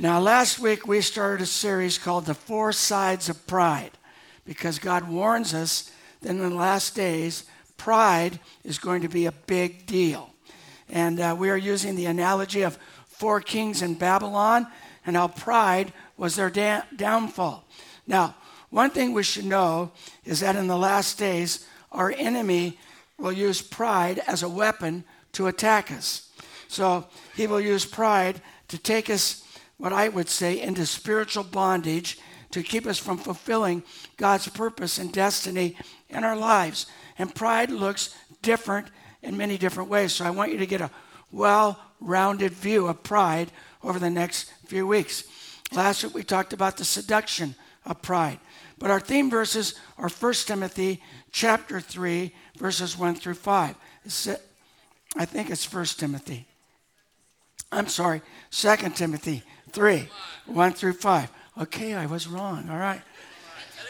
Now, last week we started a series called The Four Sides of Pride because God warns us that in the last days, pride is going to be a big deal. And uh, we are using the analogy of four kings in Babylon and how pride was their da- downfall. Now, one thing we should know is that in the last days, our enemy will use pride as a weapon to attack us. So he will use pride to take us what I would say, into spiritual bondage to keep us from fulfilling God's purpose and destiny in our lives. And pride looks different in many different ways. So I want you to get a well rounded view of pride over the next few weeks. Last week we talked about the seduction of pride. But our theme verses are 1 Timothy chapter 3, verses 1 through 5. I think it's 1 Timothy. I'm sorry, 2 Timothy 3, 1 through 5. Okay, I was wrong. All right.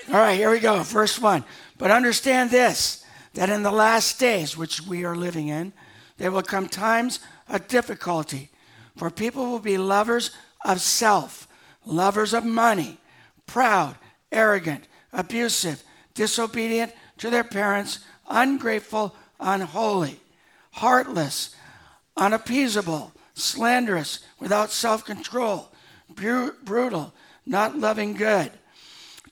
All right, here we go. First one. But understand this that in the last days, which we are living in, there will come times of difficulty. For people will be lovers of self, lovers of money, proud, arrogant, abusive, disobedient to their parents, ungrateful, unholy, heartless, unappeasable slanderous, without self control, brutal, not loving good,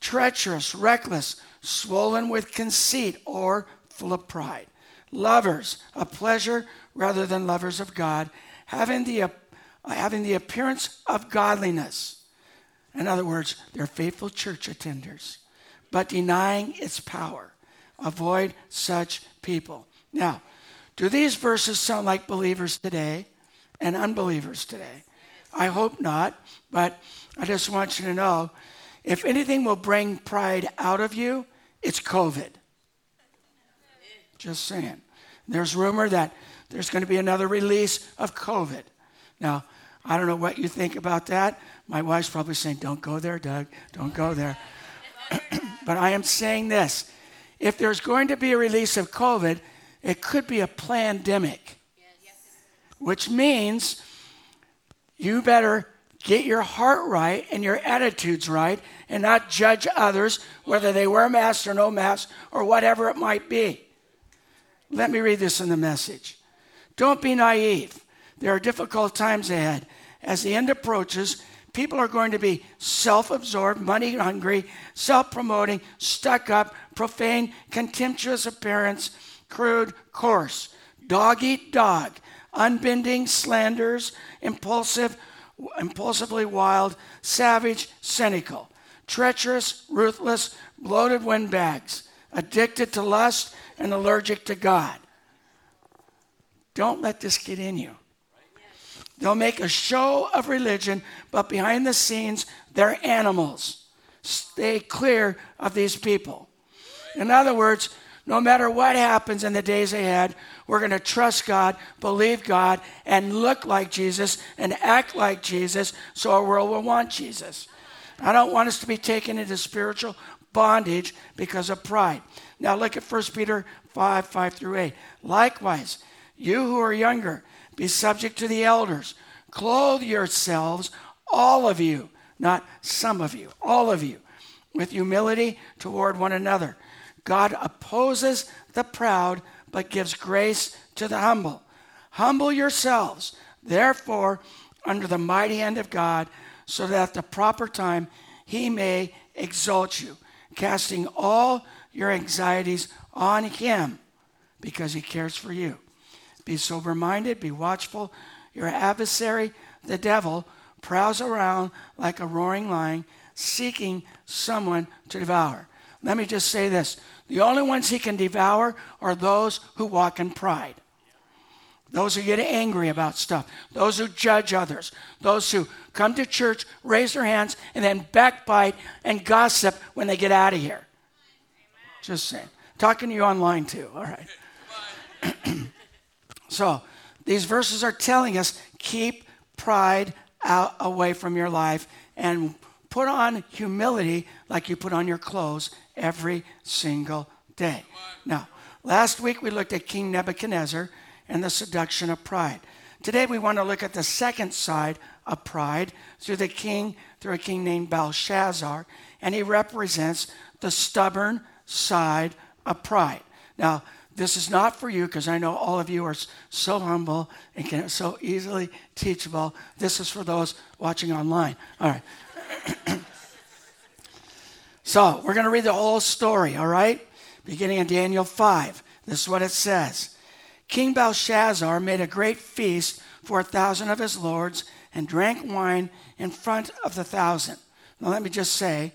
treacherous, reckless, swollen with conceit, or full of pride. Lovers of pleasure rather than lovers of God, having the, uh, having the appearance of godliness. In other words, they're faithful church attenders, but denying its power. Avoid such people. Now, do these verses sound like believers today? And unbelievers today. I hope not, but I just want you to know if anything will bring pride out of you, it's COVID. Just saying. There's rumor that there's going to be another release of COVID. Now, I don't know what you think about that. My wife's probably saying, Don't go there, Doug. Don't go there. but I am saying this if there's going to be a release of COVID, it could be a pandemic which means you better get your heart right and your attitudes right and not judge others whether they wear masks or no masks or whatever it might be. Let me read this in the message. Don't be naive. There are difficult times ahead. As the end approaches, people are going to be self absorbed, money hungry, self promoting, stuck up, profane, contemptuous appearance, crude, coarse, dog eat dog, unbending slanders, impulsive, impulsively wild, savage, cynical, treacherous, ruthless, bloated windbags, addicted to lust and allergic to God. Don't let this get in you. They'll make a show of religion, but behind the scenes, they're animals. Stay clear of these people. In other words, no matter what happens in the days ahead, we're going to trust God, believe God, and look like Jesus and act like Jesus so our world will want Jesus. I don't want us to be taken into spiritual bondage because of pride. Now look at 1 Peter 5 5 through 8. Likewise, you who are younger, be subject to the elders. Clothe yourselves, all of you, not some of you, all of you, with humility toward one another God opposes the proud, but gives grace to the humble. Humble yourselves, therefore, under the mighty hand of God, so that at the proper time he may exalt you, casting all your anxieties on him because he cares for you. Be sober minded, be watchful. Your adversary, the devil, prowls around like a roaring lion, seeking someone to devour. Let me just say this the only ones he can devour are those who walk in pride. Those who get angry about stuff, those who judge others, those who come to church, raise their hands, and then backbite and gossip when they get out of here. Just saying. Talking to you online too, all right. so, these verses are telling us keep pride out away from your life and put on humility like you put on your clothes every single day. Now, last week we looked at King Nebuchadnezzar and the seduction of pride. today we want to look at the second side of pride through the king, through a king named Belshazzar, and he represents the stubborn side of pride. Now, this is not for you because I know all of you are so humble and can so easily teachable. This is for those watching online. All right. So, we're going to read the whole story, all right? Beginning in Daniel 5. This is what it says King Belshazzar made a great feast for a thousand of his lords and drank wine in front of the thousand. Now, let me just say,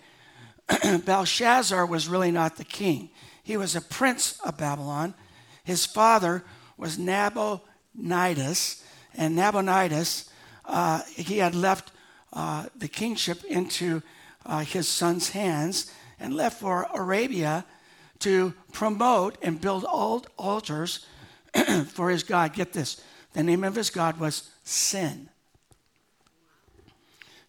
Belshazzar was really not the king. He was a prince of Babylon. His father was Nabonidus, and Nabonidus, uh, he had left uh, the kingship into uh, his son's hands and left for Arabia to promote and build old altars for his God. Get this the name of his God was Sin.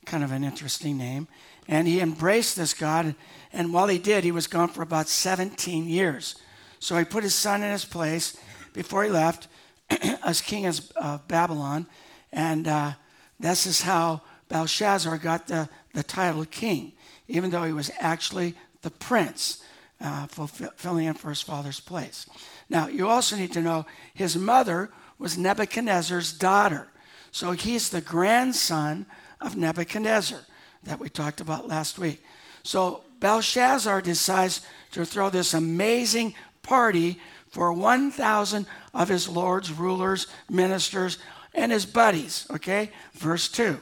Kind of an interesting name. And he embraced this God. And while he did, he was gone for about 17 years. So he put his son in his place before he left as king of Babylon. And uh, this is how Belshazzar got the, the title king, even though he was actually the prince, uh, filling in for his father's place. Now, you also need to know his mother was Nebuchadnezzar's daughter. So he's the grandson of Nebuchadnezzar that we talked about last week. So Belshazzar decides to throw this amazing party for 1,000 of his lords, rulers, ministers, and his buddies. Okay? Verse 2.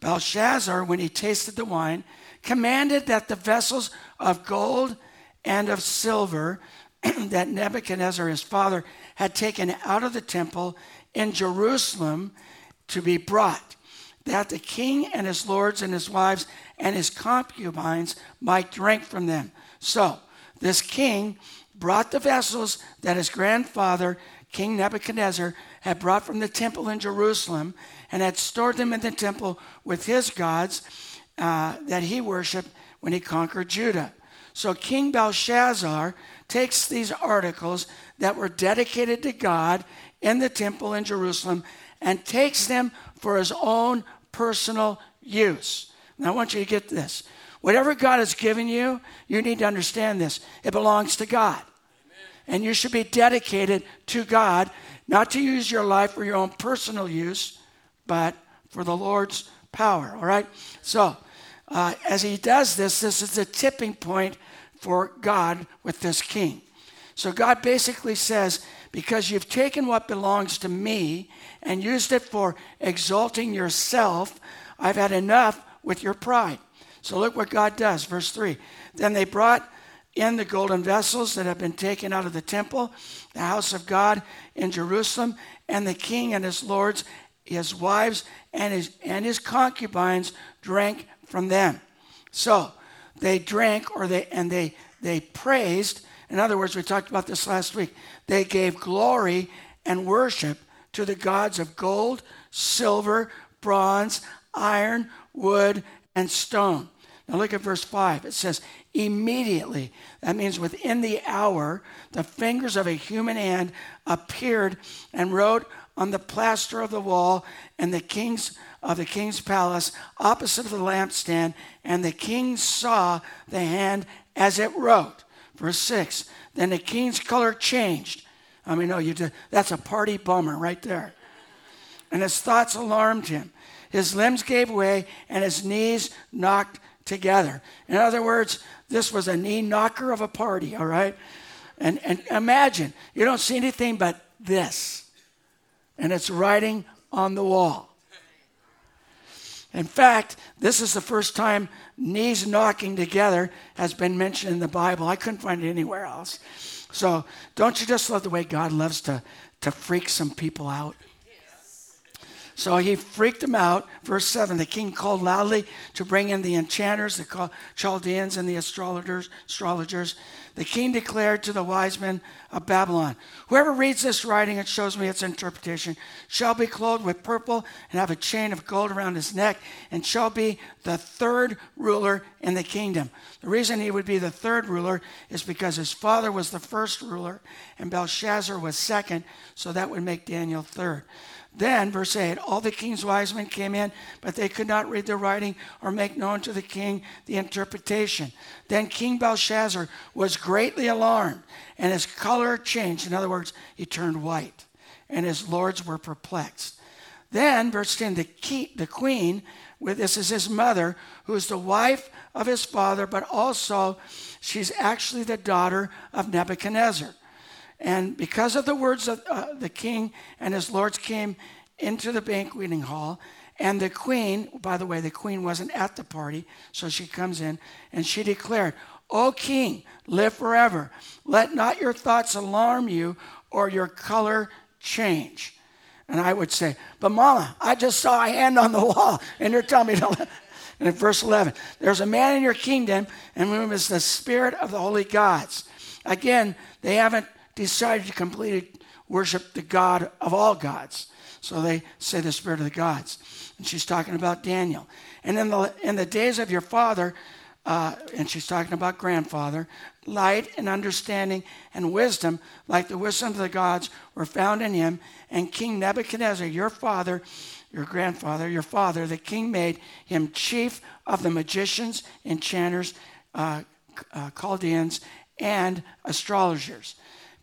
Belshazzar, when he tasted the wine, commanded that the vessels of gold and of silver that Nebuchadnezzar, his father, had taken out of the temple in Jerusalem to be brought that the king and his lords and his wives and his concubines might drink from them. So, this king brought the vessels that his grandfather, King Nebuchadnezzar, had brought from the temple in Jerusalem and had stored them in the temple with his gods uh, that he worshiped when he conquered Judah. So, King Belshazzar takes these articles that were dedicated to God in the temple in Jerusalem and takes them for his own personal use. Now, I want you to get this. Whatever God has given you, you need to understand this. It belongs to God. And you should be dedicated to God, not to use your life for your own personal use, but for the Lord's power. All right? So, uh, as he does this, this is a tipping point for God with this king. So, God basically says, because you've taken what belongs to me and used it for exalting yourself, I've had enough with your pride. So look what God does. Verse 3 Then they brought in the golden vessels that have been taken out of the temple, the house of God in Jerusalem, and the king and his lords, his wives, and his, and his concubines drank from them. So they drank or they and they they praised in other words, we talked about this last week. They gave glory and worship to the gods of gold, silver, bronze, iron, wood, and stone. Now look at verse 5. It says, immediately, that means within the hour, the fingers of a human hand appeared and wrote on the plaster of the wall and the king's of the king's palace opposite of the lampstand, and the king saw the hand as it wrote. Verse 6 Then the king's color changed. I mean, no, you did, that's a party bummer right there. And his thoughts alarmed him. His limbs gave way and his knees knocked together. In other words, this was a knee knocker of a party, all right? And, and imagine, you don't see anything but this, and it's writing on the wall. In fact, this is the first time knees knocking together has been mentioned in the Bible. I couldn't find it anywhere else. So, don't you just love the way God loves to, to freak some people out? So he freaked them out. Verse 7 the king called loudly to bring in the enchanters, the Chaldeans, and the astrologers. astrologers. The king declared to the wise men of Babylon Whoever reads this writing and shows me its interpretation shall be clothed with purple and have a chain of gold around his neck and shall be the third ruler in the kingdom. The reason he would be the third ruler is because his father was the first ruler and Belshazzar was second, so that would make Daniel third. Then, verse 8, all the king's wise men came in, but they could not read the writing or make known to the king the interpretation. Then King Belshazzar was greatly alarmed, and his color changed. In other words, he turned white, and his lords were perplexed. Then, verse 10, the, key, the queen, with this is his mother, who is the wife of his father, but also she's actually the daughter of Nebuchadnezzar. And because of the words of uh, the king and his lords came into the banqueting hall, and the queen, by the way, the queen wasn't at the party, so she comes in and she declared, O king, live forever. Let not your thoughts alarm you or your color change. And I would say, But mama, I just saw a hand on the wall, and you're telling me to. And in verse 11, there's a man in your kingdom, and whom is the spirit of the holy gods. Again, they haven't decided to completely worship the God of all gods. So they say the Spirit of the gods. And she's talking about Daniel. And in the, in the days of your father, uh, and she's talking about grandfather, light and understanding and wisdom, like the wisdom of the gods, were found in him. And King Nebuchadnezzar, your father, your grandfather, your father, the king made him chief of the magicians, enchanters, uh, uh, Chaldeans, and astrologers.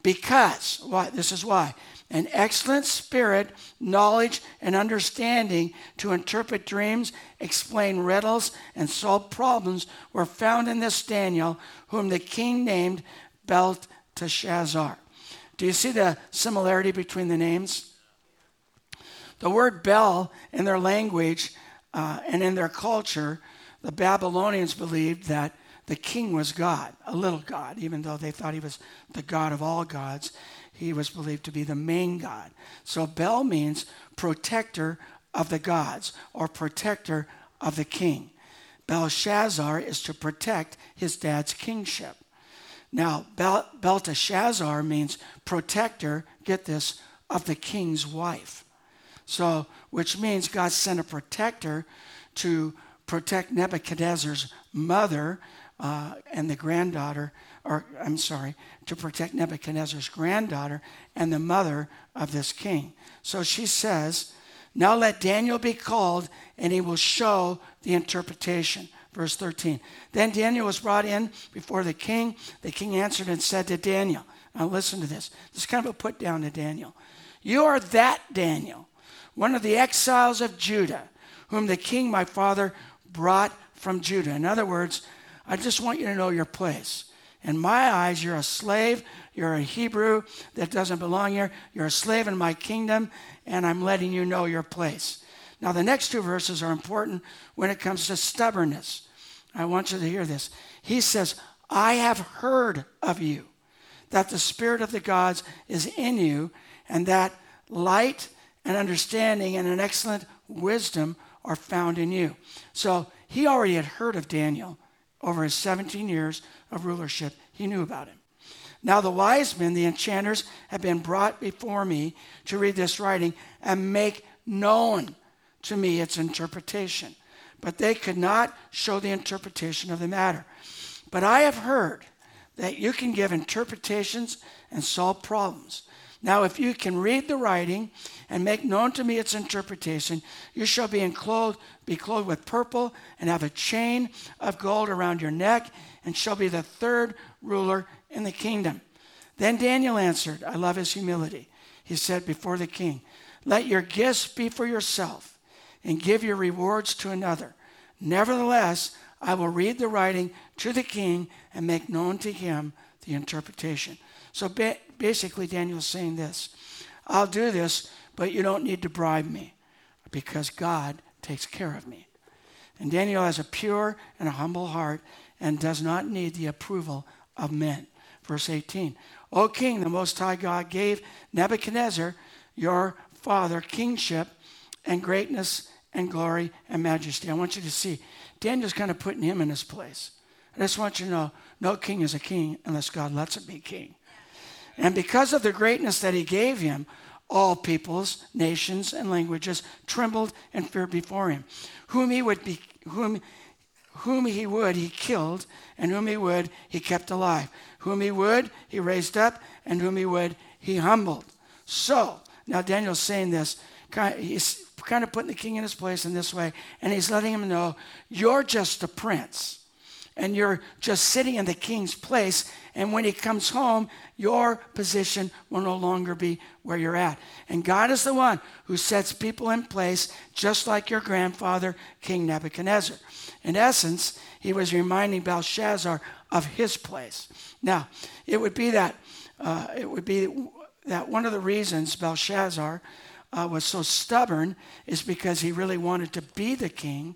Because, why? This is why. An excellent spirit, knowledge, and understanding to interpret dreams, explain riddles, and solve problems were found in this Daniel, whom the king named Belteshazzar. Do you see the similarity between the names? The word Bel in their language uh, and in their culture, the Babylonians believed that the king was God, a little God, even though they thought he was the God of all gods. He was believed to be the main God. So Bel means protector of the gods or protector of the king. Belshazzar is to protect his dad's kingship. Now, Bel- Belteshazzar means protector, get this, of the king's wife. So, which means God sent a protector to protect Nebuchadnezzar's mother uh, and the granddaughter, or I'm sorry, to protect Nebuchadnezzar's granddaughter and the mother of this king. So she says, Now let Daniel be called, and he will show the interpretation. Verse 13. Then Daniel was brought in before the king. The king answered and said to Daniel, Now listen to this. This is kind of a put down to Daniel. You are that Daniel, one of the exiles of Judah, whom the king my father brought from Judah. In other words, I just want you to know your place. In my eyes, you're a slave. You're a Hebrew that doesn't belong here. You're a slave in my kingdom, and I'm letting you know your place. Now, the next two verses are important when it comes to stubbornness. I want you to hear this. He says, I have heard of you, that the Spirit of the gods is in you, and that light and understanding and an excellent wisdom are found in you. So he already had heard of Daniel over his 17 years of rulership. He knew about him. Now, the wise men, the enchanters, have been brought before me to read this writing and make known to me its interpretation. But they could not show the interpretation of the matter. But I have heard that you can give interpretations and solve problems. Now, if you can read the writing and make known to me its interpretation, you shall be enclosed, be clothed with purple, and have a chain of gold around your neck, and shall be the third ruler in the kingdom. Then Daniel answered, I love his humility. He said before the king, Let your gifts be for yourself, and give your rewards to another. Nevertheless, I will read the writing to the king and make known to him the interpretation. So basically, Daniel's saying this I'll do this, but you don't need to bribe me because God takes care of me. And Daniel has a pure and a humble heart and does not need the approval of men. Verse 18 O king, the Most High God gave Nebuchadnezzar, your father, kingship and greatness and glory and majesty. I want you to see, Daniel's kind of putting him in his place. I just want you to know no king is a king unless God lets him be king. And because of the greatness that he gave him, all peoples, nations, and languages trembled and feared before him. Whom he would be, whom, whom he would, he killed, and whom he would, he kept alive. Whom he would, he raised up, and whom he would, he humbled. So, now Daniel's saying this, he's kind of putting the king in his place in this way, and he's letting him know, you're just a prince. And you're just sitting in the king's place. And when he comes home, your position will no longer be where you're at. And God is the one who sets people in place, just like your grandfather, King Nebuchadnezzar. In essence, he was reminding Belshazzar of his place. Now, it would be that uh, it would be that one of the reasons Belshazzar uh, was so stubborn is because he really wanted to be the king,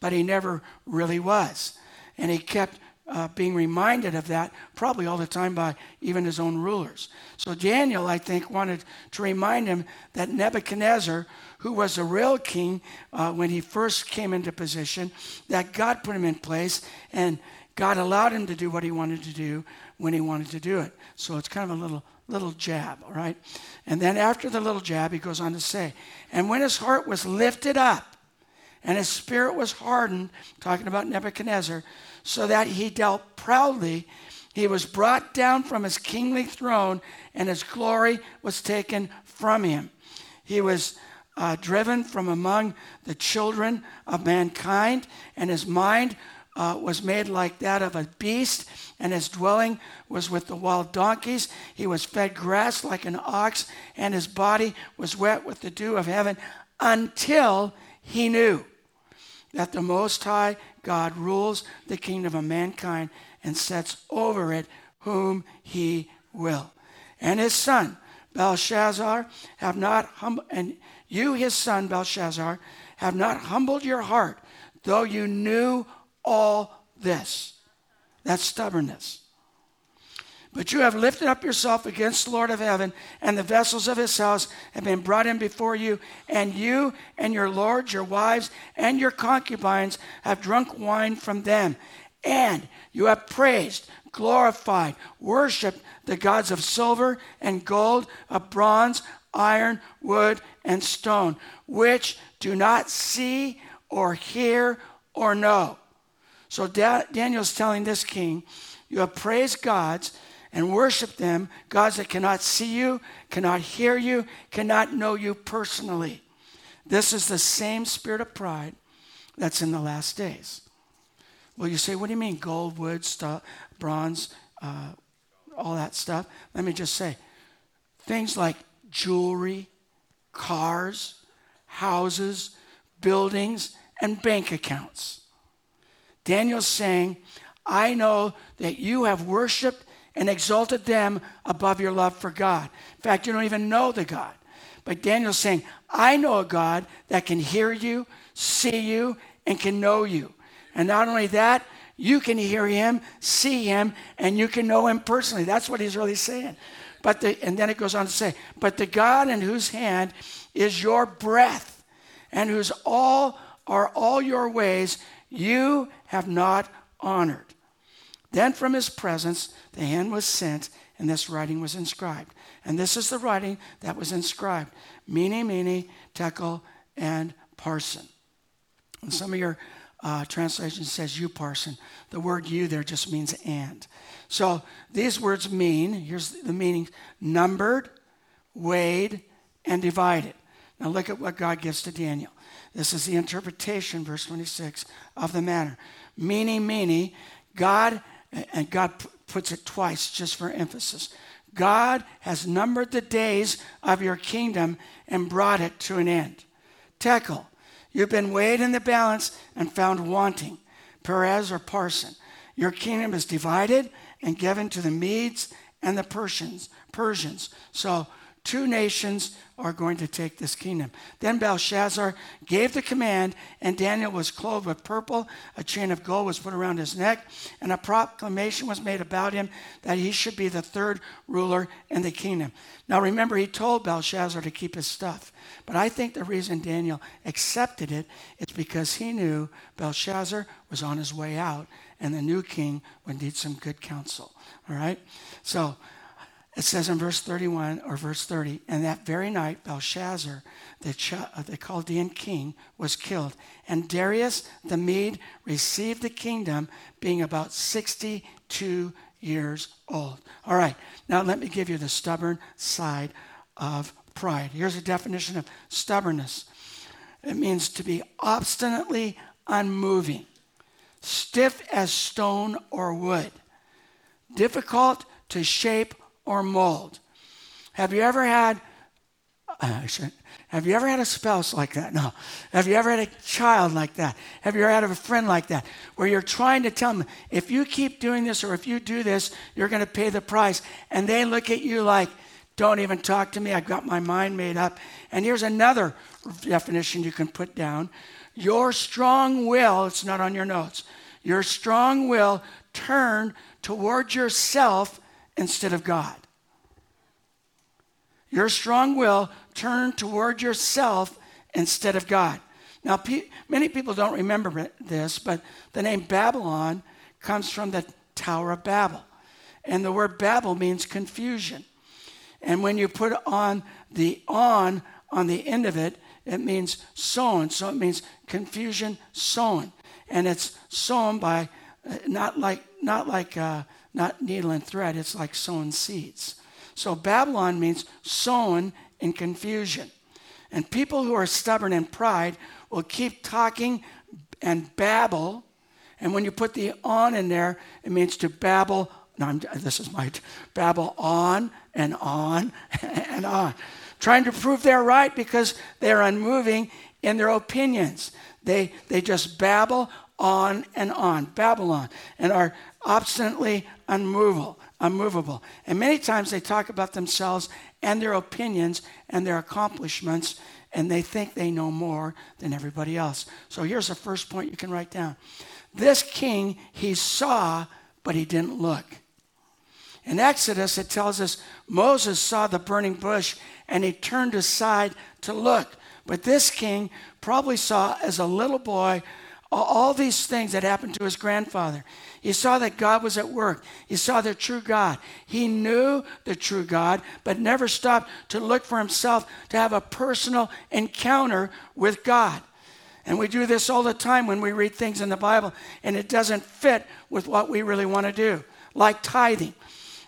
but he never really was. And he kept uh, being reminded of that probably all the time by even his own rulers. So Daniel, I think, wanted to remind him that Nebuchadnezzar, who was a real king uh, when he first came into position, that God put him in place and God allowed him to do what he wanted to do when he wanted to do it. So it's kind of a little little jab, all right? And then after the little jab, he goes on to say, and when his heart was lifted up and his spirit was hardened, talking about Nebuchadnezzar, so that he dealt proudly, he was brought down from his kingly throne and his glory was taken from him. He was uh, driven from among the children of mankind, and his mind uh, was made like that of a beast, and his dwelling was with the wild donkeys. He was fed grass like an ox, and his body was wet with the dew of heaven until he knew that the Most High God rules the kingdom of mankind and sets over it whom he will. And his son, Belshazzar, have not hum- and you, his son Belshazzar, have not humbled your heart, though you knew all this. That's stubbornness. But you have lifted up yourself against the Lord of heaven, and the vessels of his house have been brought in before you, and you and your lords, your wives, and your concubines have drunk wine from them. And you have praised, glorified, worshiped the gods of silver and gold, of bronze, iron, wood, and stone, which do not see or hear or know. So da- Daniel's telling this king, you have praised gods and worship them, gods that cannot see you, cannot hear you, cannot know you personally. This is the same spirit of pride that's in the last days. Well, you say, what do you mean, gold, wood, stuff, bronze, uh, all that stuff? Let me just say, things like jewelry, cars, houses, buildings, and bank accounts. Daniel's saying, I know that you have worshiped and exalted them above your love for God. In fact, you don't even know the God. But Daniel's saying, I know a God that can hear you, see you, and can know you. And not only that, you can hear him, see him, and you can know him personally. That's what he's really saying. But the, and then it goes on to say, but the God in whose hand is your breath, and whose all are all your ways, you have not honored. Then from his presence the hand was sent, and this writing was inscribed. And this is the writing that was inscribed Mene, Mene, Tekel, and Parsin. And some of your uh, translations says you parsin. The word you there just means and. So these words mean, here's the meaning numbered, weighed, and divided. Now look at what God gives to Daniel. This is the interpretation, verse 26, of the manner. Mene, mene, God, and God puts it twice just for emphasis. God has numbered the days of your kingdom and brought it to an end. Tekel, you've been weighed in the balance and found wanting. Peres or Parsin, your kingdom is divided and given to the Medes and the Persians. Persians. So two nations are going to take this kingdom. Then Belshazzar gave the command, and Daniel was clothed with purple. A chain of gold was put around his neck, and a proclamation was made about him that he should be the third ruler in the kingdom. Now remember, he told Belshazzar to keep his stuff. But I think the reason Daniel accepted it is because he knew Belshazzar was on his way out, and the new king would need some good counsel. All right? So, it says in verse 31 or verse 30, and that very night Belshazzar, the, Ch- uh, the Chaldean king, was killed. And Darius the Mede received the kingdom, being about 62 years old. All right, now let me give you the stubborn side of pride. Here's a definition of stubbornness it means to be obstinately unmoving, stiff as stone or wood, difficult to shape or mold. Have you ever had, uh, have you ever had a spouse like that? No. Have you ever had a child like that? Have you ever had a friend like that? Where you're trying to tell them, if you keep doing this or if you do this, you're going to pay the price. And they look at you like, don't even talk to me. I've got my mind made up. And here's another definition you can put down your strong will, it's not on your notes, your strong will turn toward yourself instead of God. Your strong will turned toward yourself instead of God. Now, pe- many people don't remember this, but the name Babylon comes from the Tower of Babel. And the word Babel means confusion. And when you put on the on on the end of it, it means sown. So it means confusion sown. And it's sown by uh, not like not like uh, not needle and thread, it's like sown seeds. So Babylon means sown in confusion. And people who are stubborn in pride will keep talking and babble. And when you put the on in there, it means to babble. No, I'm, this is my babble on and on and on. Trying to prove they're right because they're unmoving in their opinions. They, they just babble on and on, Babylon, and are obstinately unmovable, unmovable. And many times they talk about themselves and their opinions and their accomplishments, and they think they know more than everybody else. So here's the first point you can write down. This king, he saw, but he didn't look. In Exodus, it tells us Moses saw the burning bush and he turned aside to look. But this king probably saw as a little boy all these things that happened to his grandfather. He saw that God was at work. He saw the true God. He knew the true God, but never stopped to look for himself to have a personal encounter with God. And we do this all the time when we read things in the Bible, and it doesn't fit with what we really want to do, like tithing.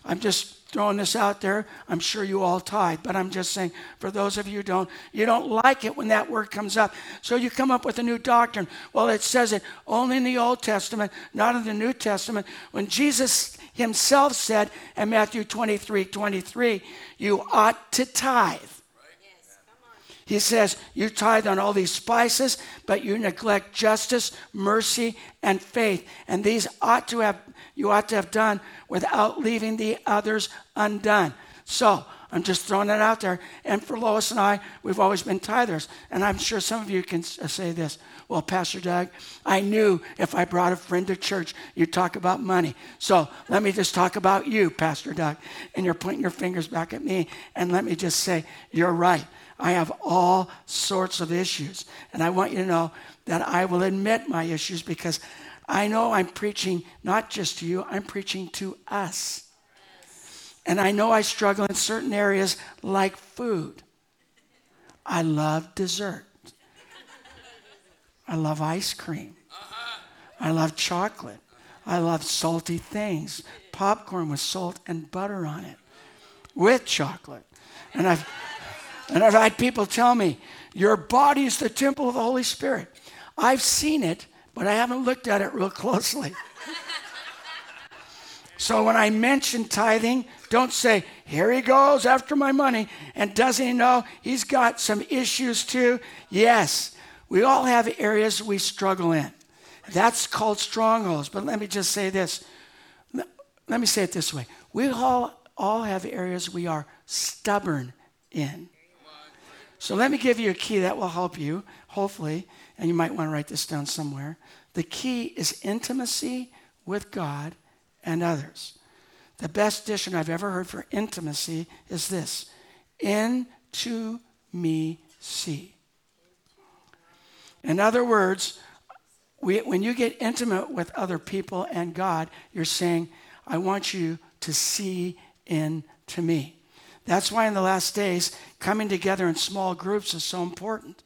I'm just throwing this out there. I'm sure you all tithe, but I'm just saying for those of you who don't, you don't like it when that word comes up. So you come up with a new doctrine. Well, it says it only in the Old Testament, not in the New Testament. When Jesus himself said in Matthew 23 23, you ought to tithe. He says, You tithe on all these spices, but you neglect justice, mercy, and faith. And these ought to have you ought to have done without leaving the others undone. So I'm just throwing it out there. And for Lois and I, we've always been tithers. And I'm sure some of you can uh, say this. Well, Pastor Doug, I knew if I brought a friend to church, you'd talk about money. So let me just talk about you, Pastor Doug. And you're pointing your fingers back at me. And let me just say, you're right. I have all sorts of issues. And I want you to know that I will admit my issues because I know I'm preaching not just to you, I'm preaching to us. And I know I struggle in certain areas like food. I love dessert. I love ice cream. I love chocolate. I love salty things. Popcorn with salt and butter on it with chocolate. And I've and I've had people tell me, Your body is the temple of the Holy Spirit. I've seen it, but I haven't looked at it real closely. so when I mention tithing, don't say, Here he goes after my money. And doesn't he know he's got some issues too? Yes, we all have areas we struggle in. That's called strongholds. But let me just say this. Let me say it this way. We all, all have areas we are stubborn in. So let me give you a key that will help you, hopefully, and you might want to write this down somewhere. The key is intimacy with God and others. The best diction I've ever heard for intimacy is this into me see. In other words, we, when you get intimate with other people and God, you're saying, I want you to see into me. That's why in the last days, coming together in small groups is so important.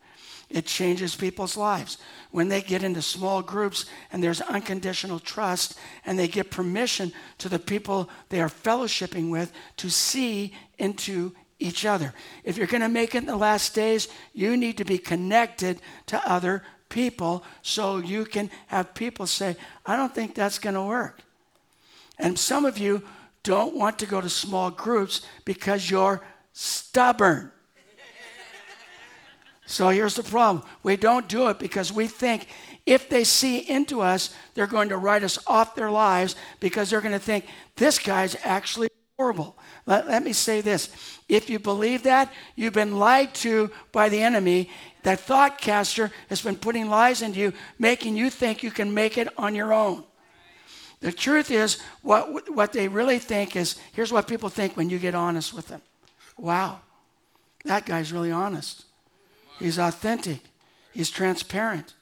It changes people's lives. When they get into small groups and there's unconditional trust and they get permission to the people they are fellowshipping with to see into each other. If you're going to make it in the last days, you need to be connected to other people so you can have people say, I don't think that's going to work. And some of you don't want to go to small groups because you're stubborn. so here's the problem we don't do it because we think if they see into us, they're going to write us off their lives because they're going to think this guy's actually horrible. Let, let me say this. If you believe that, you've been lied to by the enemy. That thought caster has been putting lies into you, making you think you can make it on your own. The truth is, what, what they really think is here's what people think when you get honest with them. Wow, that guy's really honest. He's authentic, he's transparent.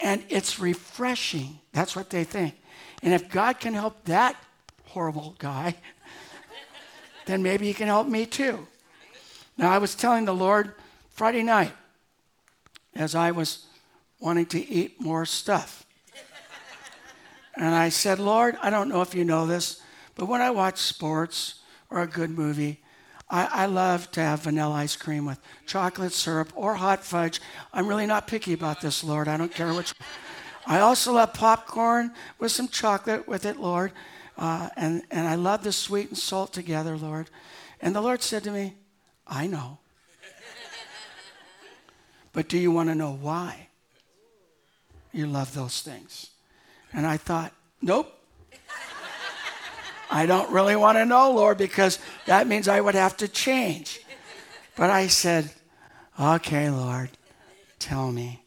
And it's refreshing. That's what they think. And if God can help that horrible guy, then maybe he can help me too. Now, I was telling the Lord Friday night as I was wanting to eat more stuff. And I said, Lord, I don't know if you know this, but when I watch sports or a good movie, I, I, love to have vanilla ice cream with chocolate syrup or hot fudge. I'm really not picky about this, Lord. I don't care which. I also love popcorn with some chocolate with it, Lord. Uh, and, and I love the sweet and salt together, Lord. And the Lord said to me, I know. but do you want to know why you love those things? And I thought, nope. I don't really want to know, Lord, because that means I would have to change. But I said, okay, Lord, tell me.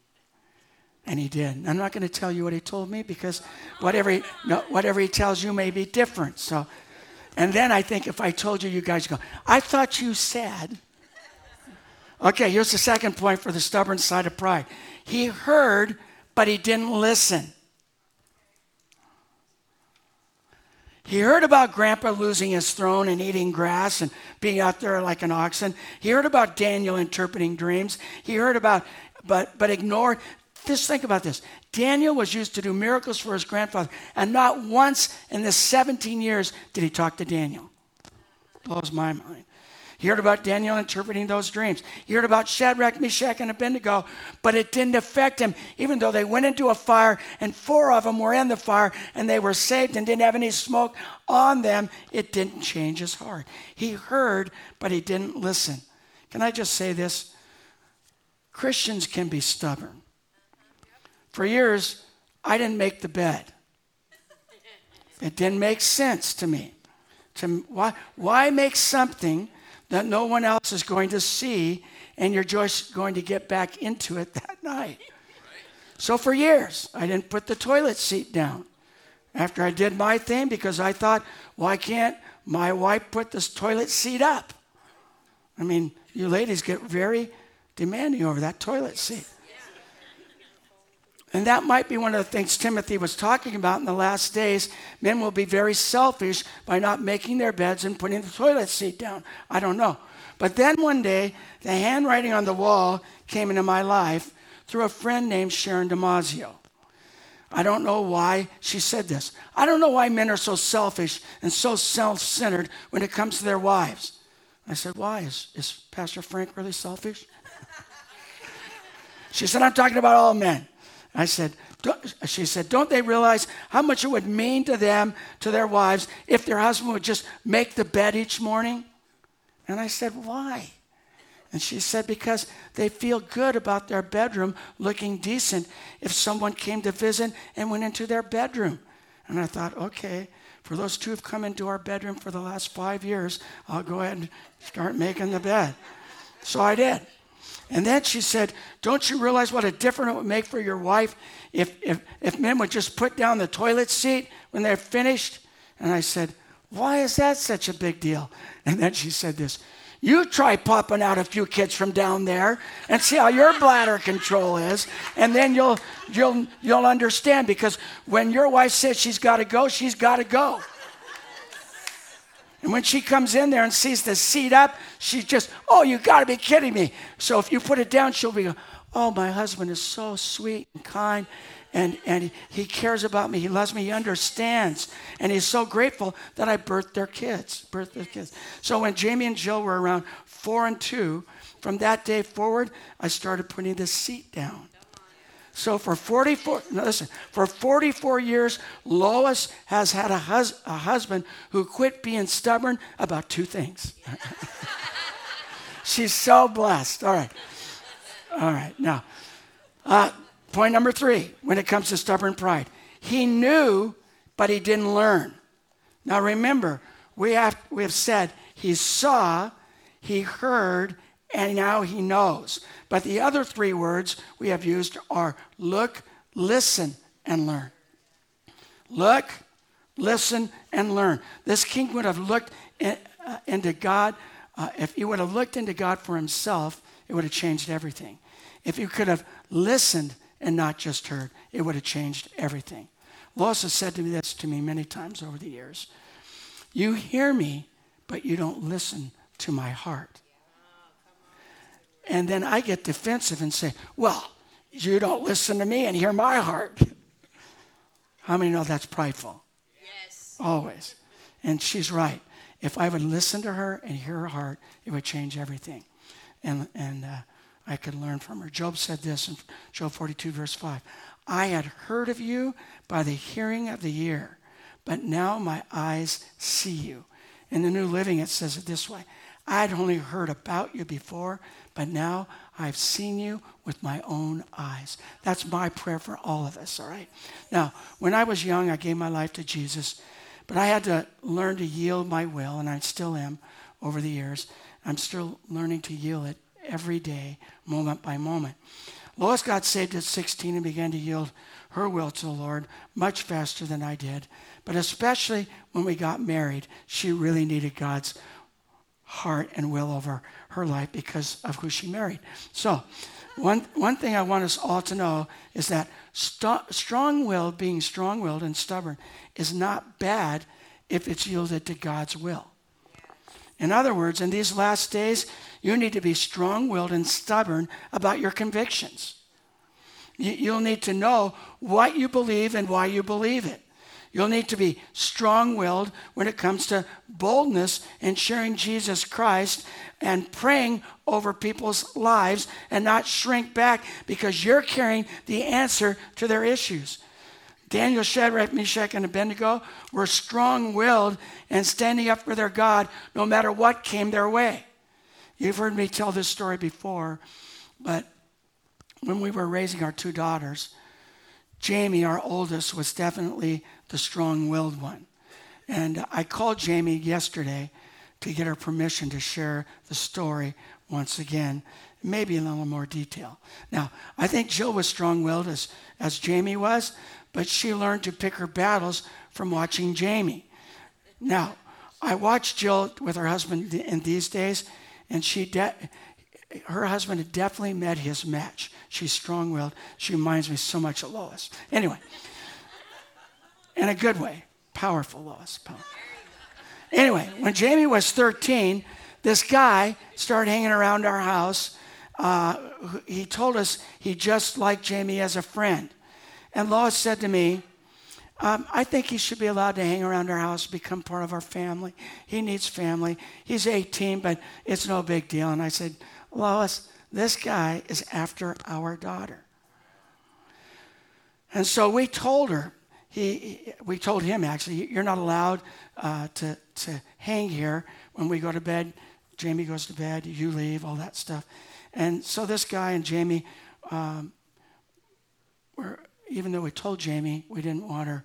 And he did. I'm not going to tell you what he told me because whatever he, no, whatever he tells you may be different. So, and then I think if I told you, you guys go, I thought you said. Okay, here's the second point for the stubborn side of pride. He heard, but he didn't listen. He heard about Grandpa losing his throne and eating grass and being out there like an oxen. He heard about Daniel interpreting dreams. He heard about, but, but ignored. Just think about this. Daniel was used to do miracles for his grandfather, and not once in the 17 years did he talk to Daniel. Blows my mind. He heard about Daniel interpreting those dreams. He heard about Shadrach, Meshach, and Abednego, but it didn't affect him, even though they went into a fire and four of them were in the fire and they were saved and didn't have any smoke on them. It didn't change his heart. He heard, but he didn't listen. Can I just say this? Christians can be stubborn. For years, I didn't make the bed. It didn't make sense to me. To, why, why make something that no one else is going to see, and you're just going to get back into it that night. So for years, I didn't put the toilet seat down after I did my thing because I thought, why can't my wife put this toilet seat up? I mean, you ladies get very demanding over that toilet seat. And that might be one of the things Timothy was talking about in the last days. Men will be very selfish by not making their beds and putting the toilet seat down. I don't know. But then one day, the handwriting on the wall came into my life through a friend named Sharon Damasio. I don't know why she said this. I don't know why men are so selfish and so self centered when it comes to their wives. I said, Why? Is, is Pastor Frank really selfish? she said, I'm talking about all men. I said, she said, Don't they realize how much it would mean to them, to their wives, if their husband would just make the bed each morning? And I said, Why? And she said, Because they feel good about their bedroom looking decent if someone came to visit and went into their bedroom. And I thought, okay, for those two who've come into our bedroom for the last five years, I'll go ahead and start making the bed. So I did. And then she said, Don't you realize what a difference it would make for your wife if, if, if men would just put down the toilet seat when they're finished? And I said, Why is that such a big deal? And then she said this You try popping out a few kids from down there and see how your bladder control is, and then you'll, you'll, you'll understand because when your wife says she's got to go, she's got to go. And when she comes in there and sees the seat up, she's just, oh, you got to be kidding me. So if you put it down, she'll be, oh, my husband is so sweet and kind and, and he, cares about me. He loves me. He understands. And he's so grateful that I birthed their kids. Birthed their kids. So when Jamie and Jill were around four and two, from that day forward, I started putting the seat down. So for 44, listen, for 44 years, Lois has had a, hus- a husband who quit being stubborn about two things. She's so blessed. All right. All right. Now, uh, point number three when it comes to stubborn pride. He knew, but he didn't learn. Now remember, we have, we have said he saw, he heard, and now he knows. But the other three words we have used are look, listen, and learn. Look, listen, and learn. This king would have looked uh, into God. Uh, if he would have looked into God for himself, it would have changed everything. If he could have listened and not just heard, it would have changed everything. Lois has said to me this to me many times over the years. You hear me, but you don't listen to my heart. And then I get defensive and say, Well, you don't listen to me and hear my heart. How many know that's prideful? Yes. Always. And she's right. If I would listen to her and hear her heart, it would change everything. And, and uh, I could learn from her. Job said this in Job 42, verse 5 I had heard of you by the hearing of the ear, but now my eyes see you. In the New Living, it says it this way I had only heard about you before, but now I've seen you with my own eyes. That's my prayer for all of us, all right? Now, when I was young, I gave my life to Jesus, but I had to learn to yield my will, and I still am over the years. I'm still learning to yield it every day, moment by moment. Lois got saved at 16 and began to yield her will to the Lord much faster than I did. But especially when we got married, she really needed God's heart and will over her life because of who she married. So, one, one thing I want us all to know is that st- strong willed, being strong willed and stubborn, is not bad if it's yielded to God's will. In other words, in these last days, you need to be strong willed and stubborn about your convictions. You'll need to know what you believe and why you believe it. You'll need to be strong willed when it comes to boldness in sharing Jesus Christ and praying over people's lives and not shrink back because you're carrying the answer to their issues. Daniel, Shadrach, Meshach, and Abednego were strong willed and standing up for their God no matter what came their way. You've heard me tell this story before, but when we were raising our two daughters, Jamie, our oldest, was definitely the strong willed one. And I called Jamie yesterday to get her permission to share the story once again, maybe in a little more detail. Now, I think Jill was strong willed as, as Jamie was, but she learned to pick her battles from watching Jamie. Now, I watched Jill with her husband in these days, and she de- her husband had definitely met his match. She's strong willed. She reminds me so much of Lois. Anyway, in a good way, powerful Lois. Anyway, when Jamie was 13, this guy started hanging around our house. Uh, he told us he just liked Jamie as a friend. And Lois said to me, um, I think he should be allowed to hang around our house, become part of our family. He needs family. He's 18, but it's no big deal. And I said, Lois, this guy is after our daughter. And so we told her, he, we told him actually, you're not allowed uh, to, to hang here when we go to bed. Jamie goes to bed, you leave, all that stuff. And so this guy and Jamie um, were, even though we told Jamie we didn't want her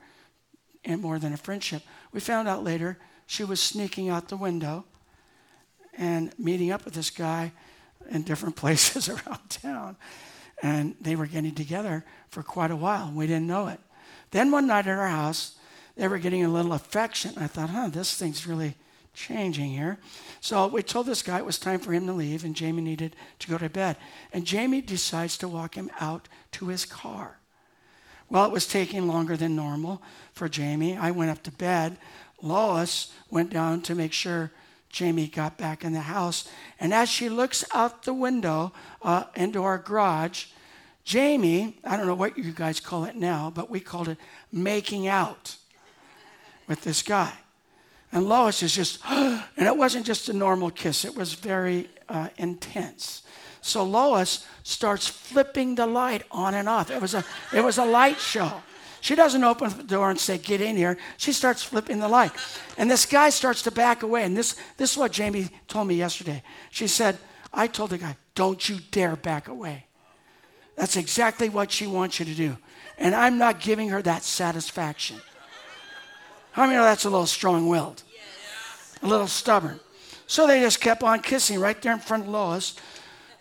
in more than a friendship, we found out later she was sneaking out the window and meeting up with this guy in different places around town. And they were getting together for quite a while. We didn't know it. Then one night at our house, they were getting a little affection. I thought, huh, this thing's really changing here. So we told this guy it was time for him to leave, and Jamie needed to go to bed. And Jamie decides to walk him out to his car. Well, it was taking longer than normal for Jamie. I went up to bed. Lois went down to make sure Jamie got back in the house. And as she looks out the window uh, into our garage, Jamie, I don't know what you guys call it now, but we called it making out with this guy. And Lois is just, and it wasn't just a normal kiss, it was very uh, intense. So Lois starts flipping the light on and off. It was a, it was a light show. She doesn't open the door and say, Get in here. She starts flipping the light. And this guy starts to back away. And this, this is what Jamie told me yesterday. She said, I told the guy, Don't you dare back away. That's exactly what she wants you to do. And I'm not giving her that satisfaction. How many know that's a little strong willed? A little stubborn. So they just kept on kissing right there in front of Lois.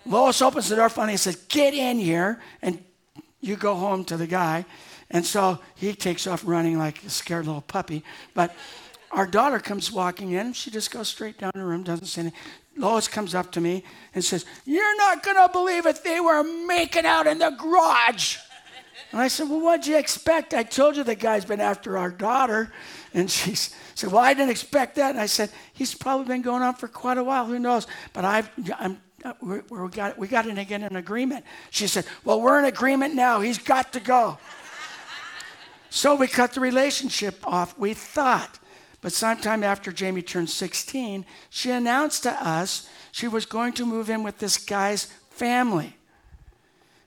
Lois opens the door finally and says, Get in here. And you go home to the guy. And so he takes off running like a scared little puppy. But our daughter comes walking in. She just goes straight down the room, doesn't say anything. Lois comes up to me and says, You're not going to believe it. They were making out in the garage. And I said, Well, what'd you expect? I told you the guy's been after our daughter. And she said, Well, I didn't expect that. And I said, He's probably been going on for quite a while. Who knows? But I've, I'm, uh, we got, we got to get an agreement. She said, Well, we're in agreement now. He's got to go. So we cut the relationship off, we thought. But sometime after Jamie turned 16, she announced to us she was going to move in with this guy's family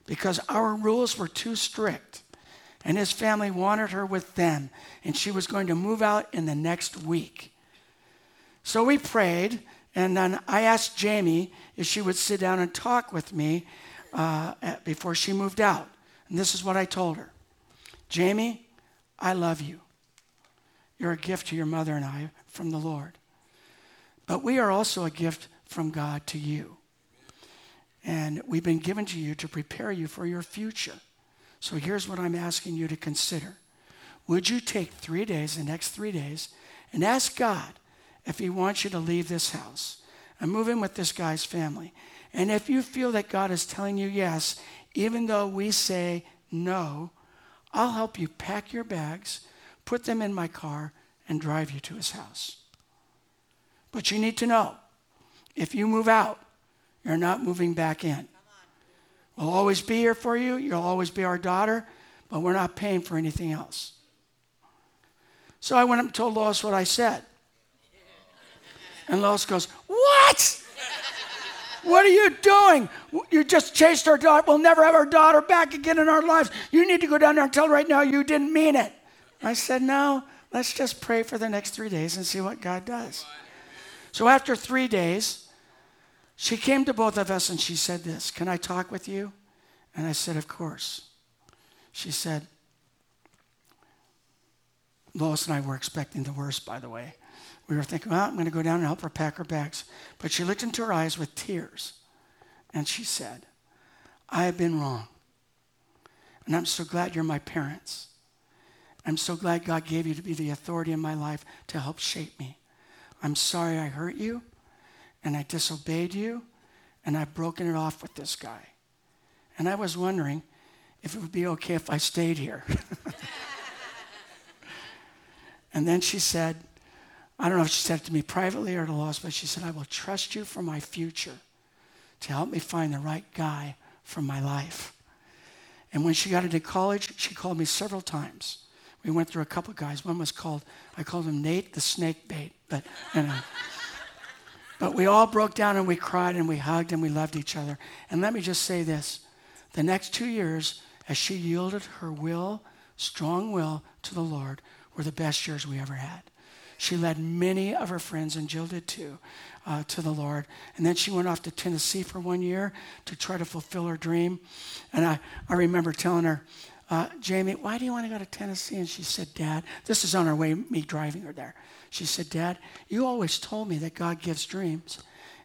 because our rules were too strict. And his family wanted her with them, and she was going to move out in the next week. So we prayed, and then I asked Jamie if she would sit down and talk with me uh, before she moved out. And this is what I told her Jamie, I love you. You're a gift to your mother and I from the Lord. But we are also a gift from God to you. And we've been given to you to prepare you for your future. So here's what I'm asking you to consider. Would you take three days, the next three days, and ask God if He wants you to leave this house and move in with this guy's family? And if you feel that God is telling you yes, even though we say no, I'll help you pack your bags put them in my car, and drive you to his house. But you need to know if you move out, you're not moving back in. We'll always be here for you. You'll always be our daughter, but we're not paying for anything else. So I went up and told Lois what I said. And Lois goes, What? What are you doing? You just chased our daughter. We'll never have our daughter back again in our lives. You need to go down there and tell her right now you didn't mean it. I said, No, let's just pray for the next three days and see what God does. So after three days, she came to both of us and she said this Can I talk with you? And I said, Of course. She said, Lois and I were expecting the worst, by the way. We were thinking, well, I'm going to go down and help her pack her bags. But she looked into her eyes with tears and she said, I have been wrong. And I'm so glad you're my parents. I'm so glad God gave you to be the authority in my life to help shape me. I'm sorry I hurt you and I disobeyed you and I've broken it off with this guy. And I was wondering if it would be okay if I stayed here. and then she said, I don't know if she said it to me privately or to Lois, but she said, I will trust you for my future to help me find the right guy for my life. And when she got into college, she called me several times we went through a couple of guys. One was called, I called him Nate the snake bait, but you know. but we all broke down and we cried and we hugged and we loved each other. And let me just say this the next two years, as she yielded her will, strong will to the Lord, were the best years we ever had. She led many of her friends, and Jill did too, uh, to the Lord. And then she went off to Tennessee for one year to try to fulfill her dream. And I, I remember telling her, uh, Jamie, why do you want to go to Tennessee? And she said, Dad, this is on our way, me driving her there. She said, Dad, you always told me that God gives dreams,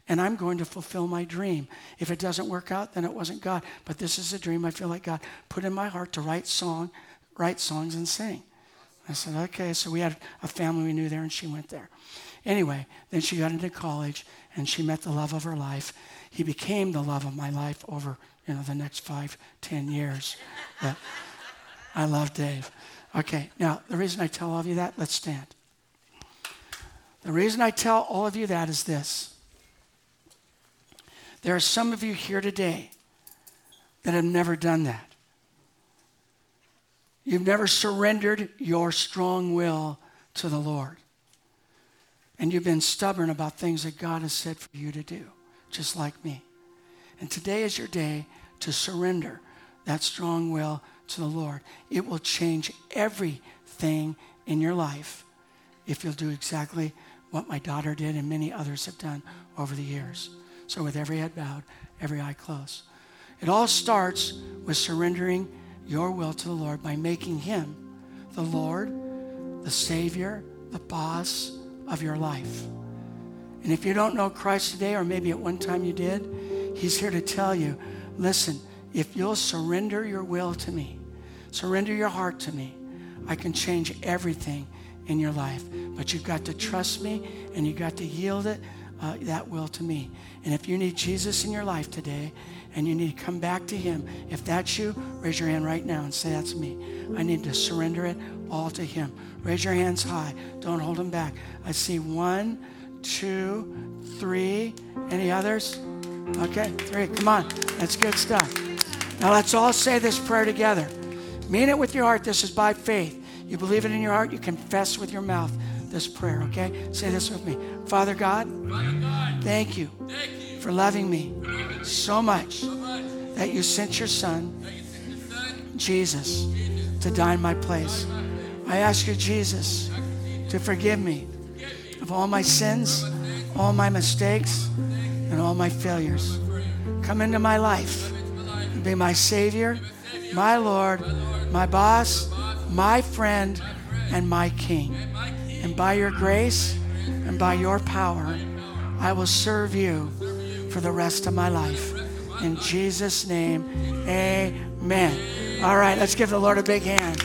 and I'm going to fulfill my dream. If it doesn't work out, then it wasn't God. But this is a dream I feel like God put in my heart to write song, write songs and sing. I said, okay. So we had a family we knew there, and she went there. Anyway, then she got into college, and she met the love of her life. He became the love of my life over you know the next five, ten years. But, I love Dave. Okay, now the reason I tell all of you that, let's stand. The reason I tell all of you that is this. There are some of you here today that have never done that. You've never surrendered your strong will to the Lord. And you've been stubborn about things that God has said for you to do, just like me. And today is your day to surrender that strong will to the Lord. It will change everything in your life if you'll do exactly what my daughter did and many others have done over the years. So, with every head bowed, every eye closed. It all starts with surrendering your will to the Lord by making Him the Lord, the Savior, the boss of your life. And if you don't know Christ today, or maybe at one time you did, He's here to tell you listen, if you'll surrender your will to me, surrender your heart to me, I can change everything in your life. But you've got to trust me and you've got to yield it, uh, that will to me. And if you need Jesus in your life today and you need to come back to Him, if that's you, raise your hand right now and say, That's me. I need to surrender it all to Him. Raise your hands high. Don't hold them back. I see one, two, three. Any others? Okay, three. Come on. That's good stuff. Now let's all say this prayer together. Mean it with your heart. This is by faith. You believe it in your heart, you confess with your mouth this prayer, okay? Say this with me. Father God, Father God, thank you thank you for loving me so much that you sent your son, Jesus, to die in my place. I ask you, Jesus, to forgive me of all my sins, all my mistakes, and all my failures. Come into my life and be my Savior, my Lord, my boss, my friend, and my King, And by your grace and by your power, I will serve you for the rest of my life. In Jesus' name, amen. All right, let's give the Lord a big hand.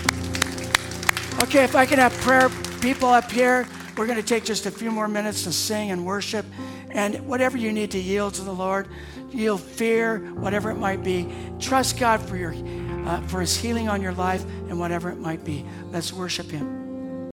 Okay, if I can have prayer people up here, we're going to take just a few more minutes to sing and worship. And whatever you need to yield to the Lord, yield fear, whatever it might be, trust God for your uh, for His healing on your life and whatever it might be. Let's worship Him.